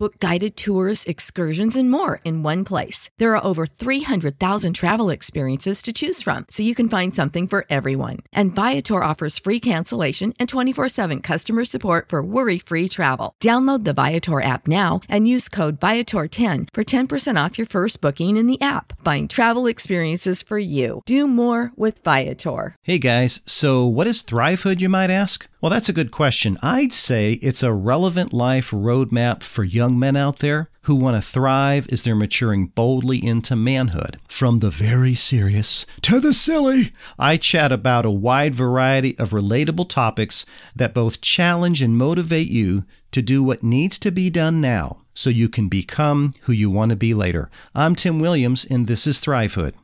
Book guided tours, excursions, and more in one place. There are over 300,000 travel experiences to choose from, so you can find something for everyone. And Viator offers free cancellation and 24 7 customer support for worry free travel. Download the Viator app now and use code Viator10 for 10% off your first booking in the app. Find travel experiences for you. Do more with Viator. Hey guys, so what is Thrivehood, you might ask? Well, that's a good question. I'd say it's a relevant life roadmap for young men out there who want to thrive as they're maturing boldly into manhood. From the very serious to the silly, I chat about a wide variety of relatable topics that both challenge and motivate you to do what needs to be done now so you can become who you want to be later. I'm Tim Williams, and this is Thrivehood.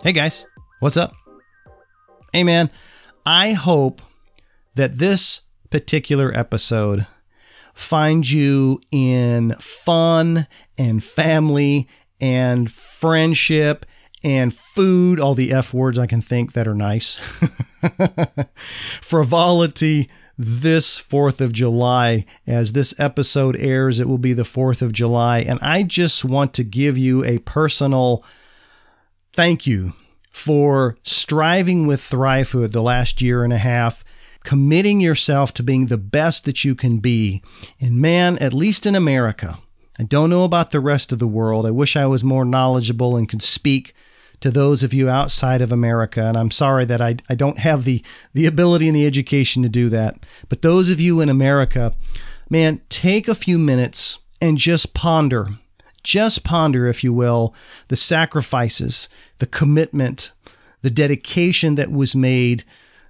Hey guys, what's up? Hey man, I hope that this particular episode finds you in fun and family and friendship and food, all the F words I can think that are nice. Frivolity this 4th of July. As this episode airs, it will be the 4th of July. And I just want to give you a personal thank you for striving with Thrivehood the last year and a half, committing yourself to being the best that you can be. And man, at least in America, I don't know about the rest of the world. I wish I was more knowledgeable and could speak to those of you outside of America. And I'm sorry that I, I don't have the, the ability and the education to do that. But those of you in America, man, take a few minutes and just ponder just ponder, if you will, the sacrifices, the commitment, the dedication that was made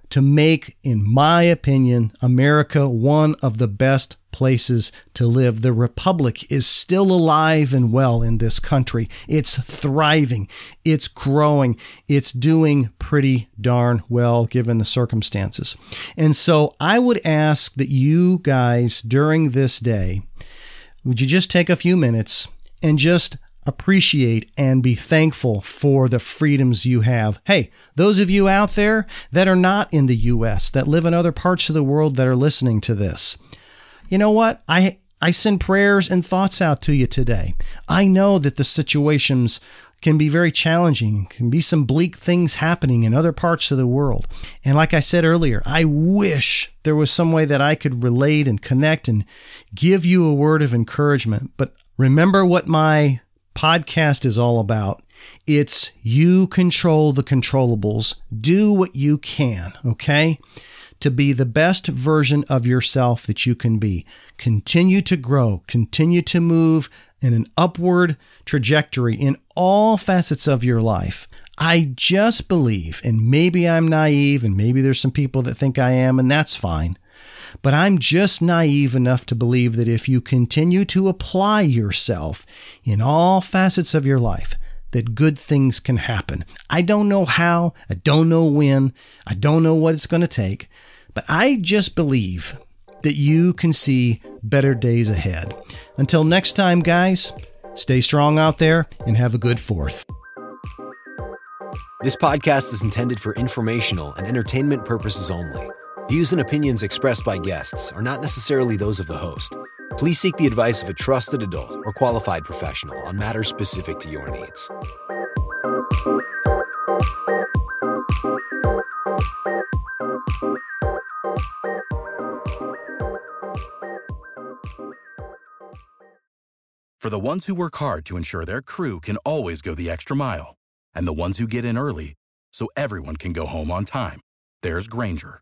to make, in my opinion, America one of the best places to live. The Republic is still alive and well in this country. It's thriving, it's growing, it's doing pretty darn well given the circumstances. And so I would ask that you guys during this day, would you just take a few minutes and just appreciate and be thankful for the freedoms you have. Hey, those of you out there that are not in the US, that live in other parts of the world that are listening to this, you know what? I I send prayers and thoughts out to you today. I know that the situations can be very challenging, can be some bleak things happening in other parts of the world. And like I said earlier, I wish there was some way that I could relate and connect and give you a word of encouragement, but Remember what my podcast is all about. It's you control the controllables. Do what you can, okay? To be the best version of yourself that you can be. Continue to grow, continue to move in an upward trajectory in all facets of your life. I just believe, and maybe I'm naive, and maybe there's some people that think I am, and that's fine. But I'm just naive enough to believe that if you continue to apply yourself in all facets of your life, that good things can happen. I don't know how, I don't know when, I don't know what it's going to take, but I just believe that you can see better days ahead. Until next time, guys, stay strong out there and have a good fourth. This podcast is intended for informational and entertainment purposes only. Views and opinions expressed by guests are not necessarily those of the host. Please seek the advice of a trusted adult or qualified professional on matters specific to your needs. For the ones who work hard to ensure their crew can always go the extra mile, and the ones who get in early so everyone can go home on time, there's Grainger